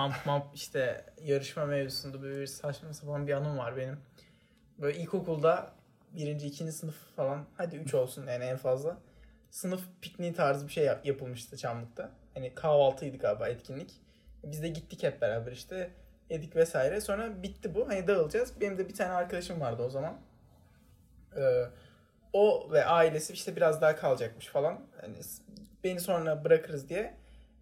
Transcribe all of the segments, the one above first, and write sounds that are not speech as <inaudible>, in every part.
kamp mamp işte yarışma mevzusunda böyle bir saçma sapan bir anım var benim. Böyle ilkokulda birinci, ikinci sınıf falan hadi üç olsun yani en fazla. Sınıf pikniği tarzı bir şey yap- yapılmıştı Çamlık'ta. Hani kahvaltıydı galiba etkinlik. Biz de gittik hep beraber işte yedik vesaire. Sonra bitti bu. Hani dağılacağız. Benim de bir tane arkadaşım vardı o zaman. Ee, o ve ailesi işte biraz daha kalacakmış falan. Hani beni sonra bırakırız diye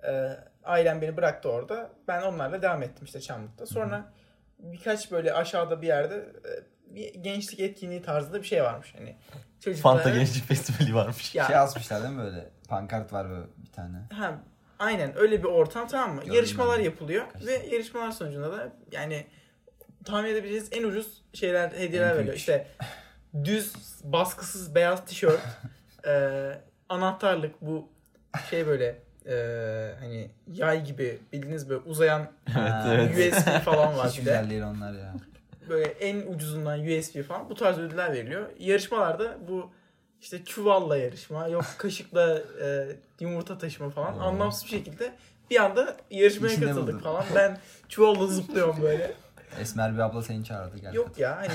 e, ailem beni bıraktı orada. Ben onlarla devam ettim işte Çamlık'ta. Sonra birkaç böyle aşağıda bir yerde e, bir gençlik etkinliği tarzında bir şey varmış. Hani <laughs> çocuklara... Fanta Gençlik Festivali varmış. Ya, Şey asmışlar değil mi böyle? Pankart var böyle bir tane. Ha, aynen öyle bir ortam tamam mı? Gördüm Yarışmalar ben. yapılıyor Kaç ve yarışmalar sonucunda da yani tahmin edebileceğiniz en ucuz şeyler hediyeler MP3. veriyor. İşte düz baskısız beyaz tişört, <laughs> e, anahtarlık bu şey böyle e, hani yay gibi bildiğiniz böyle uzayan <laughs> evet. USB <laughs> falan var Hiç güzel de. değil onlar ya. Böyle en ucuzundan USB falan bu tarz ödüller veriliyor. Yarışmalarda bu işte çuvalla yarışma, yok <laughs> kaşıkla e, yumurta taşıma falan Oo. anlamsız bir şekilde bir anda yarışmaya İçinde katıldık buldun. falan. Ben çuvalla zıplıyorum böyle. Esmer bir abla seni çağırdı gel. Yok ya hani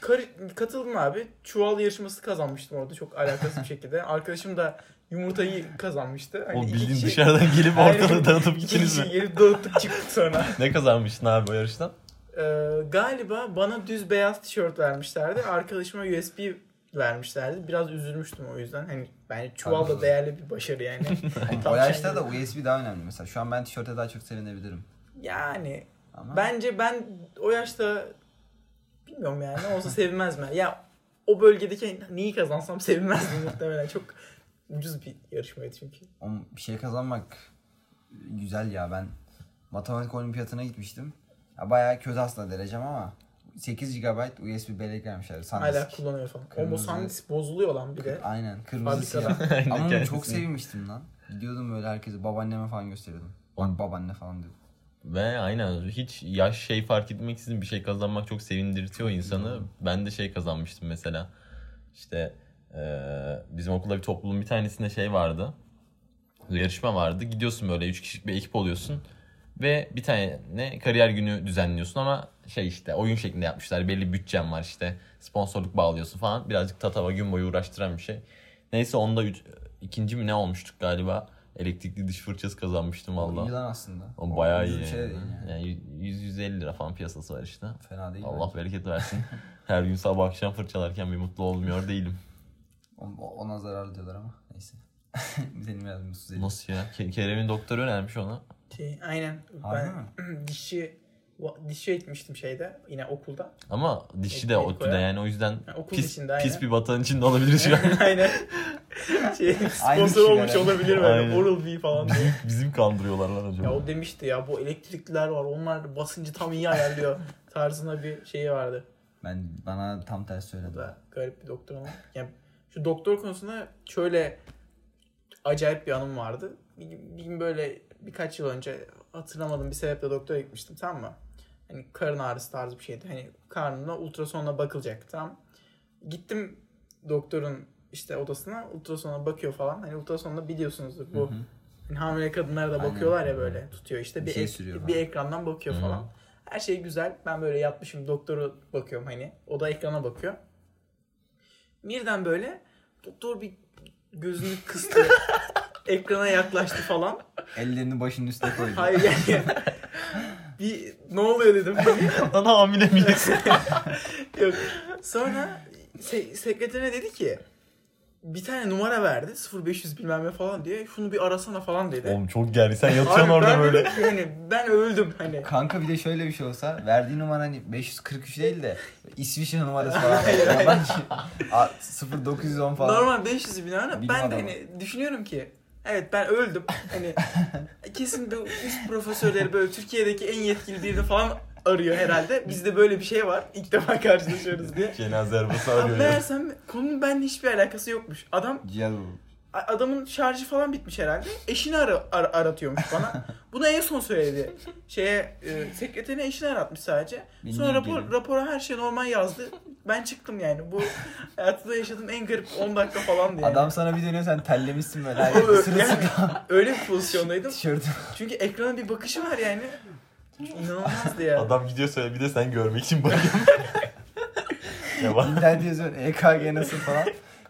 kar- katıldım abi. Çuval yarışması kazanmıştım orada çok alakasız bir şekilde. Arkadaşım da yumurtayı kazanmıştı. Hani O bildiğin kişi- dışarıdan gelip ortalığı dağıtıp kişi mi? gelip dağıttık çıktık sonra. <laughs> Ne kazanmıştın abi o yarıştan? Ee, galiba bana düz beyaz tişört vermişlerdi. Arkadaşıma USB vermişlerdi. Biraz üzülmüştüm o yüzden. Hani bence çuval da değerli bir başarı yani. o Tavşan yaşta da USB daha önemli mesela. Şu an ben tişörte daha çok sevinebilirim. Yani Ama bence ben o yaşta bilmiyorum yani ne olsa sevinmez mi? Ya o bölgedeki neyi kazansam sevinmezdim muhtemelen. Çok ucuz bir yarışmaydı çünkü. o bir şey kazanmak güzel ya. Ben matematik olimpiyatına gitmiştim. Ya bayağı kötü aslında derecem ama 8 GB USB bellek vermişler. Hala SanDisk. kullanıyor falan. O Kırmızı. Musandisk bozuluyor lan bir de. Aynen kırmızı siyah. <laughs> Ama onu çok sevinmiştim lan. Gidiyordum böyle herkese babaanneme falan gösteriyordum. Bak babaanne falan diyordum. Ve aynen hiç yaş şey fark etmeksizin bir şey kazanmak çok sevindirtiyor insanı. Ben de şey kazanmıştım mesela. İşte bizim okulda bir topluluğun bir tanesinde şey vardı. Yarışma vardı. Gidiyorsun böyle 3 kişilik bir ekip oluyorsun. Ve bir tane ne kariyer günü düzenliyorsun ama şey işte oyun şeklinde yapmışlar. Belli bütçen var işte. Sponsorluk bağlıyorsun falan. Birazcık tatava gün boyu uğraştıran bir şey. Neyse onda üç, ikinci mi ne olmuştuk galiba. Elektrikli diş fırçası kazanmıştım Valla. İyi lan aslında. O bayağı iyi. şey yani. yani. Yani 100-150 lira falan piyasası var işte. Fena değil. Allah bence. bereket versin. <laughs> Her gün sabah akşam fırçalarken bir mutlu olmuyor değilim. Ona zarar diyorlar ama neyse. Seni biraz mutsuz ediyor. Nasıl ya? Ke- Kerem'in doktoru önermiş ona. Şey, aynen. Harbi ben dişçi <clears throat> dişçi ekmiştim şeyde yine okulda. Ama dişi de ODTÜ'de yani o yüzden Ha, okul pis, içinde, pis bir vatan içinde olabiliriz şu an. <laughs> aynen. <laughs> Şey, sponsor olmuş kişiler. olabilir böyle. Aynen. Oral B falan diye. <laughs> Bizim kandırıyorlar lan acaba. Ya o demişti ya bu elektrikliler var onlar basıncı tam iyi ayarlıyor tarzında bir şeyi vardı. Ben bana tam tersi söyledi. garip bir doktor ama. Yani şu doktor konusunda şöyle acayip bir anım vardı. Bir, bir gün böyle birkaç yıl önce hatırlamadığım bir sebeple doktora gitmiştim tamam mı? Hani karın ağrısı tarzı bir şeydi. Hani karnına ultrasonla bakılacak tamam. Gittim doktorun işte odasına ultrasona bakıyor falan. Hani ultrasonda biliyorsunuzdur bu Hı hı. Hani hamile kadınlar da Aynen. bakıyorlar ya böyle tutuyor işte Bir bir, şey ek- bir ekrandan bakıyor hı. falan. Her şey güzel. Ben böyle yatmışım doktoru bakıyorum hani. O da ekrana bakıyor. Birden böyle doktor bir gözünü kıstı. <laughs> ekrana yaklaştı falan. Ellerini başının üstüne koydu. <laughs> Hayır yani. bir ne oluyor dedim. <laughs> Lan hamile miyiz? Yok. Sonra se- sekreterine dedi ki bir tane numara verdi 0500 bilmem ne falan diye şunu bir arasana falan dedi. Oğlum çok gerdi. Sen yatıyorsun orada ben böyle. dedim hani ben öldüm hani. Kanka bir de şöyle bir şey olsa verdiği numara hani 543 değil de İsviçre numarası falan. Yabancı. A- 0910 falan. Normal 500 bin lira. Bilim Ben de hani düşünüyorum ki evet ben öldüm. Hani <laughs> kesin bu üst profesörleri böyle Türkiye'deki en yetkili birini falan arıyor herhalde. Bizde böyle bir şey var. İlk defa karşılaşıyoruz diye. Cenaze arabası arıyor meğersem konunun benimle hiçbir alakası yokmuş. Adam a- adamın şarjı falan bitmiş herhalde. Eşini ara, ara- aratıyormuş bana. Bunu en son söyledi. Şeye e, sekreterine eşini aratmış sadece. Sonra rapor, rapora her şey normal yazdı. Ben çıktım yani. Bu hayatımda yaşadığım en garip 10 dakika falan yani. Adam sana bir dönüyor sen tellemişsin böyle. Yani <laughs> öyle bir pozisyondaydım. Çünkü ekrana bir bakışı var yani. İnanılmazdı <laughs> ya. Adam gidiyor söyle bir de sen görmek için bakıyorsun. <laughs> İnternet yazıyorsun EKG nasıl falan.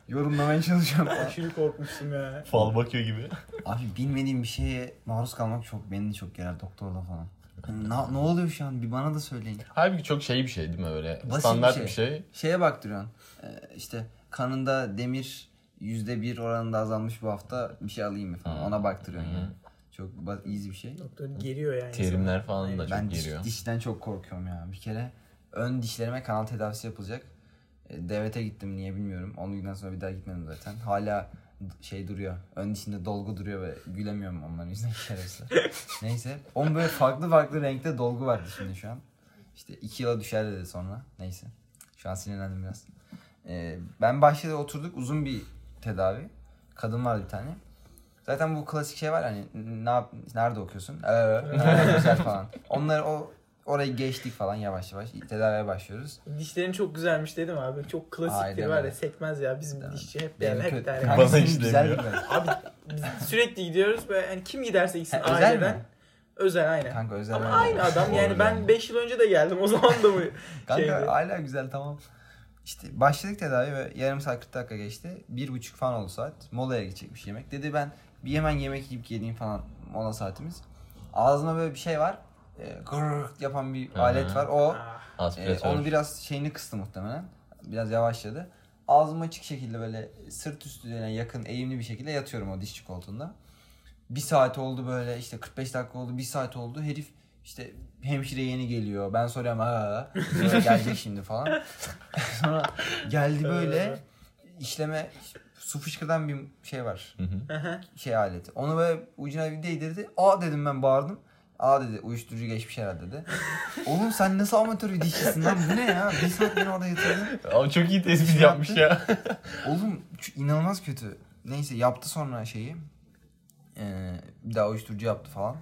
Yorumlamaya çalışıyorum falan. Aşırı korkmuştum ya. fal bakıyor gibi. Abi bilmediğim bir şeye maruz kalmak çok beni de çok gerer doktorda falan. Hani Na, ne oluyor şu an bir bana da söyleyin. Halbuki çok şey bir şey değil mi öyle? Basit Standart bir bir şey. şey. Şeye baktırıyorsun. Ee, işte kanında demir yüzde bir oranında azalmış bu hafta bir şey alayım mı falan. Ona baktırıyorsun yani. Çok easy bir şey. Doktor geriyor yani. Terimler falan da çok Ben diş, geliyor. dişten çok korkuyorum ya. Bir kere ön dişlerime kanal tedavisi yapılacak. E, devlete gittim niye bilmiyorum. 10 günden sonra bir daha gitmedim zaten. Hala şey duruyor. Ön dişinde dolgu duruyor ve gülemiyorum onların yüzünden <laughs> şerefsiz. Neyse. Onun böyle farklı farklı renkte dolgu var dişimde şu an. İşte 2 yıla düşer dedi sonra. Neyse. Şu an sinirlendim biraz. E, ben bahçede oturduk uzun bir tedavi. Kadın vardı bir tane. Zaten bu klasik şey var hani ne yap, nerede okuyorsun? <laughs> Ee, güzel falan. Onları o orayı geçtik falan yavaş yavaş tedaviye başlıyoruz. Dişlerin çok güzelmiş dedim abi. Çok klasiktir Aynen var ya sekmez ya bizim dişçi hep yani hep der. Bana Hangisinin hiç güzel. Abi biz sürekli gidiyoruz ve hani kim giderse gitsin Ha, özel aileden. mi? Özel aynen. Kanka özel Ama aynı adam yani ben 5 yıl önce de geldim o zaman da mı <laughs> Kanka şeydi? hala güzel tamam. İşte başladık tedavi ve yarım saat 40 dakika geçti. Bir buçuk falan oldu saat. Molaya gidecekmiş yemek. Dedi ben bir hemen yemek yiyip geleyim falan mola saatimiz. Ağzıma böyle bir şey var. E, gırrt yapan bir Hı hı. alet var. O Ah, e, onu biraz şeyini kıstı muhtemelen. Biraz yavaşladı. Ağzım açık şekilde böyle sırt üstü yani yakın eğimli bir şekilde yatıyorum o dişçi koltuğunda. Bir saat oldu böyle işte 45 dakika oldu bir saat oldu herif işte hemşire yeni geliyor ben soruyorum ha gelecek şimdi falan. <laughs> sonra geldi böyle <laughs> işleme su fışkırdan bir şey var Hı hı. şey aleti. Onu böyle ucuna bir değdirdi. Aa dedim ben bağırdım. Aa dedi uyuşturucu geçmiş herhalde dedi. <laughs> Oğlum sen nasıl amatör bir dişçisin lan bu ne ya? Bir saat beni orada yatırdın. Ama çok iyi tespit Şey yapmış yaptı. ya. Oğlum inanılmaz kötü. Neyse yaptı sonra şeyi. Ee, bir daha uyuşturucu yaptı falan.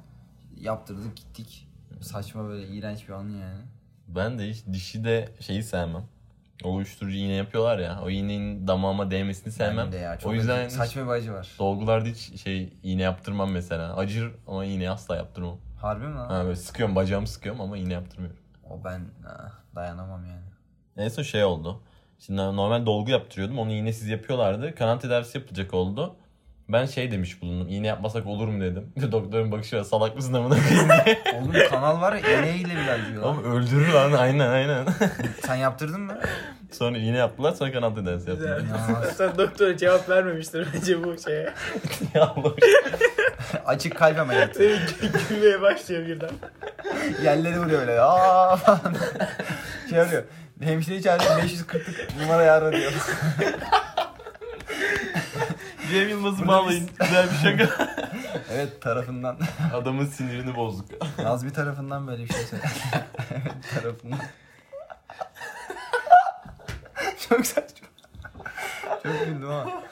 Yaptırdık gittik. Saçma böyle iğrenç bir anı yani. Ben de hiç dişi de şeyi sevmem. O uyuşturucu iğne yapıyorlar ya. O iğnenin damağıma değmesini sevmem. Ben de ya, çok o yüzden acı- saçma bir acı var. dolgularda hiç şey iğne yaptırmam mesela. Acır ama iğne asla yaptırmam. Harbi mi? Ha böyle sıkıyorum bacağımı sıkıyorum ama iğne yaptırmıyorum. O ben ah, dayanamam yani. En son şey oldu. Şimdi normal dolgu yaptırıyordum. Onu iğnesiz yapıyorlardı. Kanal tedavisi yapılacak oldu. Ben şey demiş bulundum. İğne yapmasak olur mu dedim. <laughs> Doktorun bakışı var, salak mısın amına koyayım diye. <laughs> Oğlum kanal var ya iğneyle bile acıyor lan. Oğlum öldürür lan aynen aynen. <laughs> Sen yaptırdın mı? sonra iğne yaptılar sonra kanal tedavisi yaptılar. Zaten doktora cevap vermemiştir bence bu şeye. ya Allah. Açık kalp ameliyatı. Seni gü- gülmeye başlıyor birden. Yerleri vuruyor böyle. Aa falan. şey arıyor. Hemşire çağırıyor 540'lık numarayı ara diyor. Cem Yılmaz'ı bağlayın. Güzel bir şaka. <laughs> evet tarafından. Adamın sinirini bozduk. Nazmi tarafından böyle bir şey söyle. <laughs> evet tarafından. <laughs> Çok saçma. Çok güldüm ama.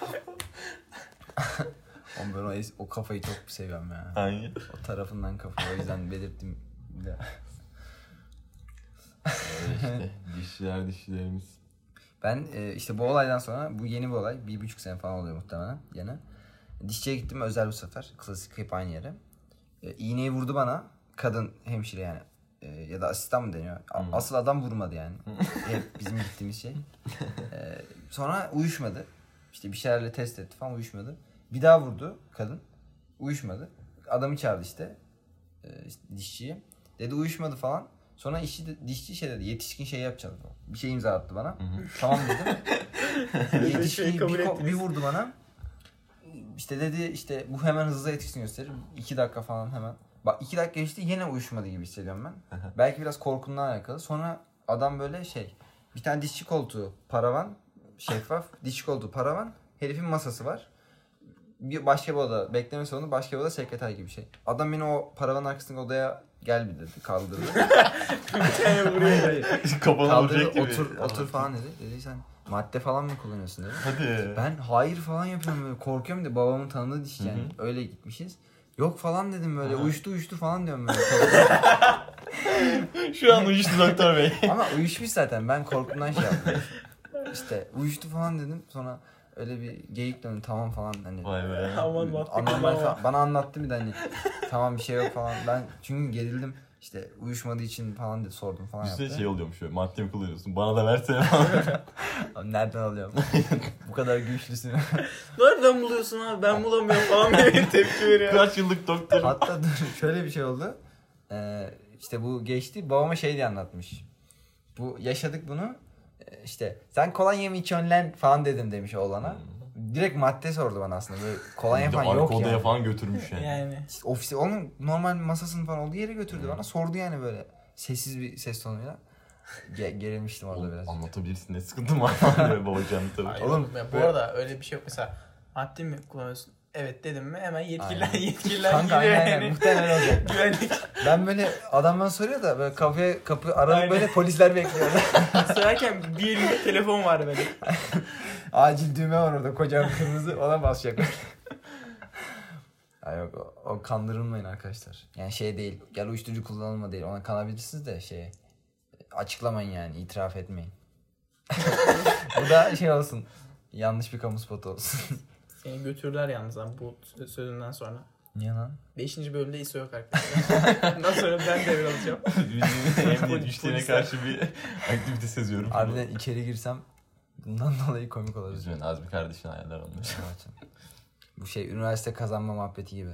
Oğlum ben o, es- o kafayı çok seviyorum ya. Hangi? O tarafından kafayı o yüzden belirttim. Bir de- işte. Dişçiler dişçilerimiz. Ben e, işte bu olaydan sonra bu yeni bir olay. Bir buçuk sene falan oluyor muhtemelen yine. Dişçiye gittim özel bu sefer. Klasik hep aynı yere. E, iğneyi vurdu bana. Kadın hemşire yani. E, ya da asistan mı deniyor? A- Hmm. Asıl adam vurmadı yani. hep bizim gittiğimiz şey. E, sonra uyuşmadı. İşte bir şeylerle test etti falan uyuşmadı. Bir daha vurdu kadın. Uyuşmadı. Adamı çağırdı işte. E, işte dişçiyi. Dedi uyuşmadı falan. Sonra işçi de, dişçi şey dedi. Yetişkin şey yapacağız. Bir şey imza attı bana. Tamam dedim. <laughs> Yetişkin kabul bir, ettiniz. bir vurdu bana. İşte dedi işte bu hemen hızlı etkisini gösterir. 2 dakika falan hemen. Bak 2 dakika geçti yine uyuşmadı gibi hissediyorum ben. Belki biraz korkumdan alakalı. Sonra adam böyle şey. Bir tane dişçi koltuğu paravan. Şeffaf. dişçi koltuğu paravan. Herifin masası var. Bir başka bir oda bekleme salonu başka bir oda sekreter gibi bir şey. Adam beni o paravanın arkasındaki odaya gel bir dedi kaldırdı. <laughs> Kafana kaldırdı vuracak gibi. otur otur falan dedi. Dedi sen madde falan mı kullanıyorsun dedi. Hadi. Ben hayır falan yapıyorum böyle korkuyorum da babamın tanıdığı dişçi yani. Öyle gitmişiz. Yok falan dedim böyle uyuştu uyuştu falan diyorum böyle. Şu an uyuştu doktor bey. <laughs> Ama uyuşmuş zaten ben korkumdan şey yaptım. İşte uyuştu falan dedim sonra öyle bir geyik döndü tamam falan hani. Vay be. Aman vakti Anormal falan. Bana anlattı bir de hani tamam bir şey yok falan. Ben çünkü gerildim. İşte uyuşmadığı için falan de sordum falan Üstüne yaptı. şey oluyormuş böyle madde mi kullanıyorsun bana da versene falan. <laughs> Abi nereden alıyorum? <laughs> Bu kadar güçlüsün. <laughs> Nereden buluyorsun abi ben bulamıyorum falan diye tepki veriyor. Kaç yıllık doktor. Hatta dur şöyle bir şey oldu. Ee, işte bu geçti. Babama şey diye anlatmış. Bu yaşadık bunu. İşte sen kolonya mı içiyorsun lan falan dedim demiş oğlana. Direkt madde sordu bana aslında. Böyle kolonya falan yok odaya yani. falan götürmüş yani. Yani. İşte ofisi onun normal masasının falan olduğu yere götürdü bana. Sordu yani böyle sessiz bir ses tonuyla. Ge- gerilmiştim orada Oğlum, biraz. anlatabilirsin ne sıkıntın var babacan tabii. Hayır, Oğlum, ya bu arada öyle bir şey yok. Mesela madde mi kullanıyorsun? Evet dedim mi hemen yetkililer Aynen. yetkililer Kanka geliyor aynen, yani. muhtemelen olacak. <laughs> Güvenlik Ben böyle adam bana soruyor da böyle kapıya kapı aralık böyle polisler bekliyor. <laughs> sırarken bir elinde telefon var böyle. <laughs> Acil düğme var orada kocaman kırmızı ona basacak. Ay yok o, o kandırılmayın arkadaşlar. Yani şey değil. Gel uyuşturucu kullanılma değil. Ona kanabilirsiniz de şey açıklamayın yani itiraf etmeyin. Bu da şey olsun. Yanlış bir kamu spotu olsun. Seni götürürler yalnız abi bu sö- sözünden sonra. Niye lan? 5. bölümde ISO yok arkadaşlar. <laughs> Bundan sonra ben devralacağım. Bizim emniyet polisler- karşı bir aktivite seziyorum. Harbiden içeri girsem bundan <laughs> dolayı komik olur. Üzülün Azmi kardeşin ayarlar onları. Bu şey üniversite kazanma muhabbeti gibi.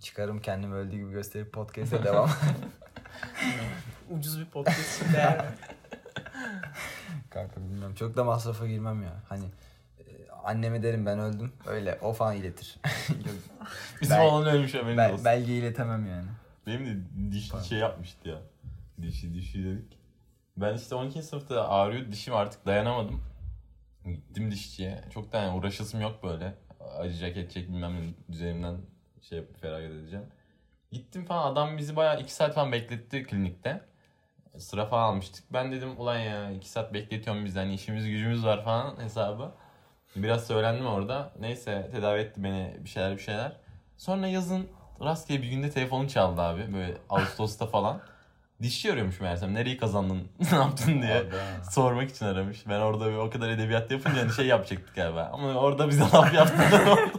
Çıkarım kendimi öldüğü gibi gösterip podcast'e <laughs> devam. Ucuz bir podcast değer? Kanka bilmiyorum. Çok da masrafa girmem ya. Hani anneme derim ben öldüm. Öyle o falan iletir. <laughs> Bizim Ben- olan ölmüş haberiniz bel, olsun. belge iletemem yani. Benim de dişli Pardon. şey yapmıştı ya. Dişi dişi dedik. Ben işte 12. sınıfta ağrıyor dişim artık dayanamadım. Gittim dişçiye. Çok da yani uğraşasım yok böyle. Acıyacak edecek bilmem ne üzerimden şey yapıp feragat edeceğim. Gittim falan adam bizi bayağı 2 saat falan bekletti klinikte. Sıra falan almıştık. Ben dedim ulan ya 2 saat bekletiyorum biz hani işimiz gücümüz var falan hesabı. Biraz söylendim orada. Neyse tedavi etti beni bir şeyler bir şeyler. Sonra yazın rastgele bir günde telefonum çaldı abi. Böyle Ağustos'ta falan. Dişçi arıyormuş meğersem. Nereyi kazandın? <laughs> ne yaptın diye. Sormak için aramış. Ben orada bir o kadar edebiyat yapınca hani şey yapacaktık galiba. Ama orada bize <laughs> laf yaptı. <laughs>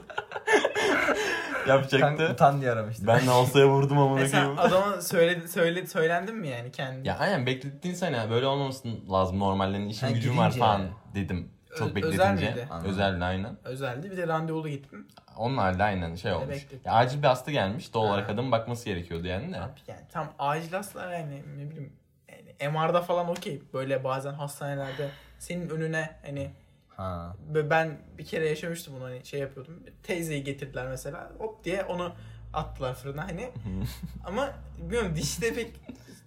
Yapacaktı. Kanka utan diye aramıştım. Ben de olsaya vurdum amına Mesela koyayım. adama söyledi, söyledi, söylendin mi yani kendin? Ya aynen beklettiğin sene böyle olmaması lazım normallerin işin Ha, gücüm var gidince falan yani. dedim. Çok Ö- bekletince. özel miydi? Özeldi aynen. Özeldi bir de randevulu gittim. Onlar da aynen şey olmuş. Ya acil bir hasta gelmiş. Doğal olarak adamın bakması gerekiyordu yani de. Abi yani tam acil hastalar yani ne bileyim yani MR'da falan okey. Böyle bazen hastanelerde senin önüne hani Ha. Ben bir kere yaşamıştım bunu hani şey yapıyordum. Teyzeyi getirdiler mesela hop diye onu attılar fırına hani. <laughs> Ama bilmiyorum dişte pek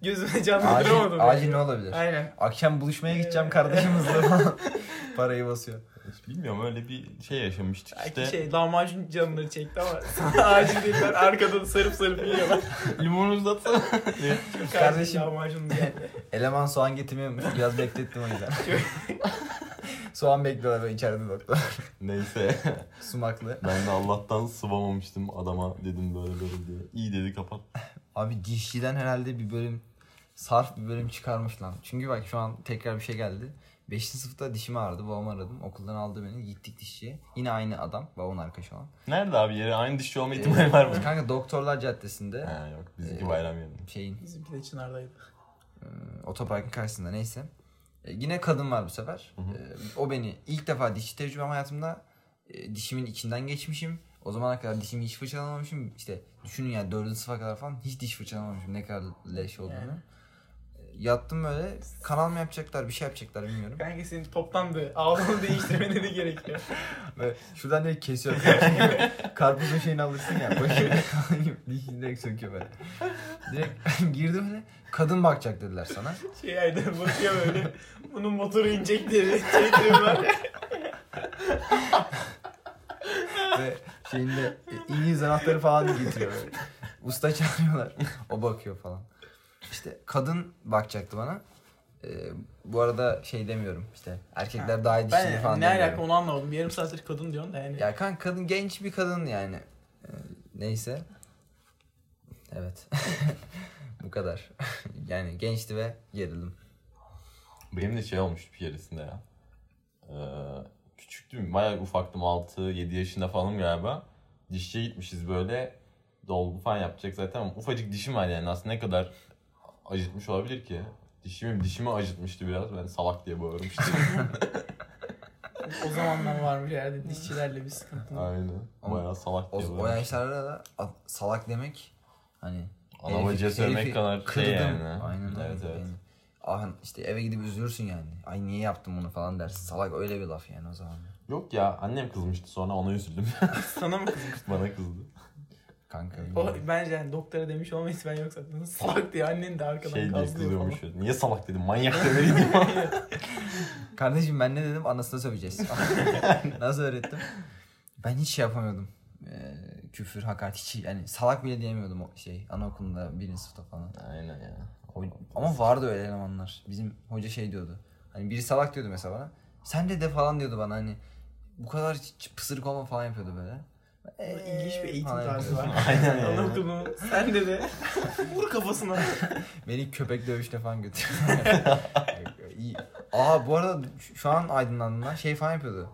gözüme canlandıramadım. Acil, acil ne olabilir? Aynen. Akşam buluşmaya gideceğim kardeşimizle <laughs> falan. Parayı basıyor. Hiç bilmiyorum öyle bir şey yaşamıştık Belki işte. şey lahmacun canları çekti ama <laughs> acil değiller arkada da sarıp sarıp yiyorlar. Limon uzatsana. Kardeşim. Lahmacun geldi. Eleman soğan getirmiyormuş. Biraz beklettim o yüzden. Soğan bekliyorlar böyle içeride doktor. Neyse. <laughs> Sumaklı. Ben de Allah'tan sıvamamıştım adama dedim böyle böyle diye. İyi dedi kapat. Abi dişçiden herhalde bir bölüm sarf bir bölüm çıkarmış lan. Çünkü bak şu an tekrar bir şey geldi. 5. sınıfta dişimi ağrıdı. Babamı aradım. Okuldan aldı beni. Gittik dişçiye. Yine aynı adam. Babamın arkadaşı olan. Nerede abi yeri? Aynı dişçi olma ihtimali var mı? Kanka Doktorlar Caddesi'nde. ha yok bizimki Ee, bayram yerinde. Şeyin Bizimki de Çınar'daydı. e, otoparkın karşısında neyse. E, yine kadın var bu sefer. Hı hı. E, o beni ilk defa dişçi tecrübem hayatımda e, dişimin içinden geçmişim. O zamana kadar dişimi hiç fırçalamamışım. İşte düşünün yani dördüncü sınıfa kadar falan hiç diş fırçalamamışım ne kadar leş olduğunu. Yani. Yattım böyle kanal mı yapacaklar bir şey yapacaklar bilmiyorum. Kanka senin toptandı. Ağzını <laughs> değiştirmene de gerekiyor. Ve şuradan direkt kesiyor. Karpuzun- şeyini alırsın ya. Başını <laughs> <laughs> dişini direkt söküyor böyle. Direkt girdim öyle. Kadın bakacak dediler sana. Şey ayda bakıyor böyle. Bunun motoru inecek diye çektiğim var. Ve şeyinde e, İngiliz anahtarı falan getiriyor böyle. Usta çağırıyorlar. O bakıyor falan. İşte kadın bakacaktı bana. Ee, bu arada şey demiyorum işte erkekler daha iyi Ben falan ne alaka onu anlamadım. Yarım saattir kadın diyorsun da yani. Ya kanka kadın genç bir kadın yani. Ee, neyse. Evet. <laughs> bu kadar. <laughs> yani gençti ve gerildim. Benim de şey olmuştu bir keresinde ya. Ee, küçüktüm. Bayağı ufaktım. 6-7 yaşında falan galiba. Dişçiye gitmişiz böyle. Dolgu falan yapacak zaten ama ufacık dişim var yani. Aslında ne kadar acıtmış olabilir ki? Dişimi, dişimi acıtmıştı biraz. Ben salak diye bağırmıştım. <laughs> O zamanlar varmış herhalde dişçilerle bir sıkıntı. Aynen. Bayağı salak O, diye o bağırmıştım. yaşlarda da a- salak demek hani Ana herifi- söylemek herifi kadar şey kırdım. yani. Aynen. Evet evet. Yani, ah işte eve gidip üzülürsün yani. Ay niye yaptım bunu falan dersin. Salak öyle bir laf yani o zaman. Yok ya annem kızmıştı sonra ona üzüldüm. <laughs> Sana mı kızmış? Bana kızdı. Kanka. O, bence yani doktora demiş olmayız ben yoksa salak diye annen de arkadan Şey kızıyormuş. falan. Niye salak dedim manyak <laughs> demeliydim. <laughs> Kardeşim ben ne dedim anasına söveceğiz. <laughs> Nasıl öğrettim? Ben hiç şey yapamıyordum. Ee, küfür, hakaret hiç yani salak bile diyemiyordum o şey anaokulunda birinci sınıfta falan. Aynen ya. Ho- Ama vardı öyle elemanlar. Bizim hoca şey diyordu. Hani biri salak diyordu mesela bana. Sen de de falan diyordu bana hani. Bu kadar pısırık olma falan yapıyordu böyle. İlginç bir eğitim tarzı var. Aynen yani. Anaokulunu sen de de <laughs> vur kafasına. <laughs> Beni köpek dövüşüne falan götürdü. <laughs> İyi. Aa bu arada şu- an aydınlandım lan. Şey falan yapıyordu.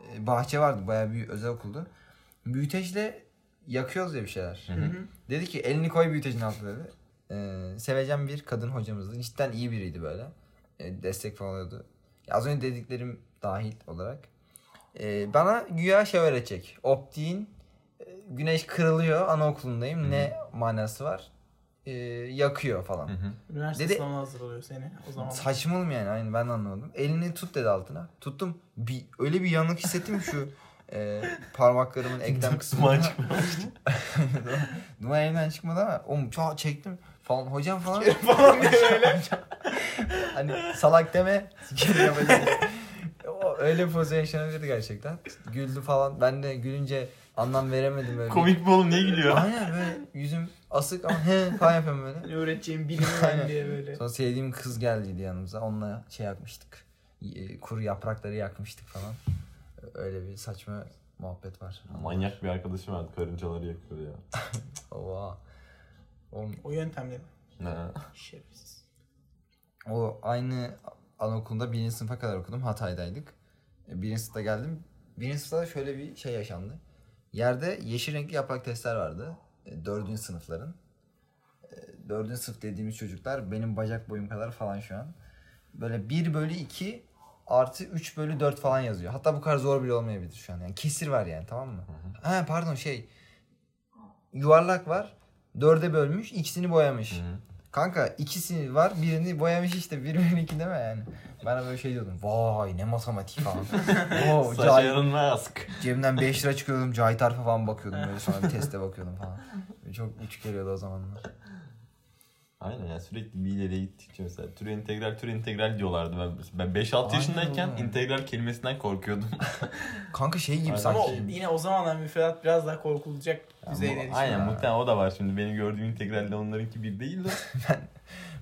Ee, Bahçe vardı bayağı büyük özel okuldu. Büyüteçle yakıyoruz ya bir şeyler. Hı hı. Dedi ki elini koy büyütecin altına dedi. Ee, sevecen bir kadın hocamızdı. Cidden iyi biriydi böyle. Ee, destek falan oluyordu. Ya az önce dediklerim dahil olarak. Ee, bana güya şey öğretecek. Optiğin e, güneş kırılıyor anaokulundayım. Ne manası var? Ee, yakıyor falan. Hı hı. Üniversite Dedi- sınavına hazırlıyor seni o zaman. Saçmalım yani aynı ben anlamadım. Elini tut dedi altına. Tuttum. Bir, öyle bir yanık hissettim ki şu e, parmaklarımın <laughs> eklem kısmı. Duman çıkmamış. <laughs> Duman elimden çıkmadı ama oğlum çok çektim falan. Hocam falan. <laughs> falan diye öyle. hani salak deme. sikerim yapacağım. Öyle bir pozisyon yaşanabilirdi gerçekten. Güldü falan. Ben de gülünce anlam veremedim böyle. Komik mi oğlum niye gülüyor? Aynen böyle yüzüm asık ama he falan yapıyorum böyle. Öğreteceğim ben diye böyle. Sonra sevdiğim kız geldiydi yanımıza. Onunla şey yakmıştık. E, Kuru yaprakları yakmıştık falan. Öyle bir saçma muhabbet var. Manyak bir arkadaşım vardı karıncaları yakıyor ya. <laughs> Oha. Oğlum, O yöntemle mi? Ne? Şerefsiz. o aynı anaokulunda birinci sınıfa kadar okudum. Hatay'daydık. E, Birinci sınıfta geldim. Birinci sınıfta şöyle bir şey yaşandı. Yerde yeşil renkli yaprak testler vardı. E, Dördüncü sınıfların. E, Dördüncü sınıf dediğimiz çocuklar benim bacak boyum kadar falan şu an. Böyle 1 bölü 2 artı 3 bölü 4 falan yazıyor. Hatta bu kadar zor bile olmayabilir şu an. Yani kesir var yani tamam mı? Ha pardon şey. Yuvarlak var. Dörde bölmüş. ikisini boyamış. Hı hı. Kanka ikisini var birini boyamış işte bir iki deme yani. Ben böyle şey diyordum. Vay ne matematik falan. <laughs> Oo, Saç Cahit- yarınmaz. Cebimden 5 lira çıkıyordum. Cahit Arf'a falan bakıyordum böyle sonra bir <laughs> teste bakıyordum falan. Çok uç geliyordu o zamanlar. Aynen ya sürekli bir ileriye gittikçe mesela tür integral tür integral diyorlardı. Ben, ben 5-6 Aynen yaşındayken oğlum. integral kelimesinden korkuyordum. <laughs> Kanka şey gibi Aynen. sanki. Ama yine o zamanlar müfredat biraz daha korkulacak düzeyde. Aynen ya. muhtemelen o da var şimdi. Benim gördüğüm integralle onlarınki bir değil de. <laughs>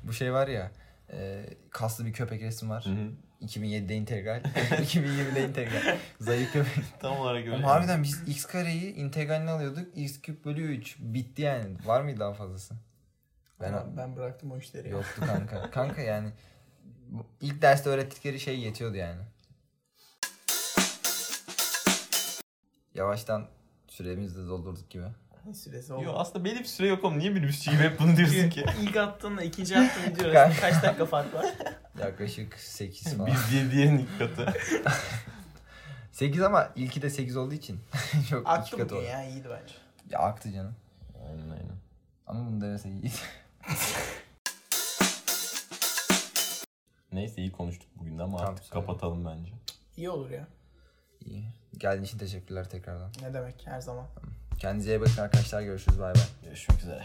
Bu şey var ya. E, kaslı bir köpek resim var. Hı hı. 2007'de integral. <laughs> 2020'de integral. Zayıf köpek. Tam olarak öyle. Oğlum harbiden biz x kareyi integralini alıyorduk. x küp bölü 3. Bitti yani. Var mıydı daha fazlası? Ben, Ben, ben bıraktım o işleri. ya. Yoktu kanka. <laughs> kanka yani ilk derste öğrettikleri şey yetiyordu yani. Yavaştan süremizi de doldurduk gibi. Ne süresi oldu? Yok aslında bir süre yok oğlum. Niye minibüsçü gibi hep bunu diyorsun ki? <laughs> İlk attığınla ikinci attığın <laughs> video arasında kaç dakika fark var? Yaklaşık 8 falan. Biz diye diğerinin ilk katı. 8 ama ilki de 8 olduğu için çok iki Aktı katı bugün oldu. ya iyiydi bence. Ya aktı canım. Aynen aynen. Ama bunu demese iyiydi. Neyse iyi konuştuk bugün de ama Tamam, artık söyle. kapatalım bence. İyi olur ya. İyi. Geldiğin için teşekkürler tekrardan. Ne demek her zaman. Kendinize iyi bakın arkadaşlar. Görüşürüz. Bay bay. Görüşmek üzere.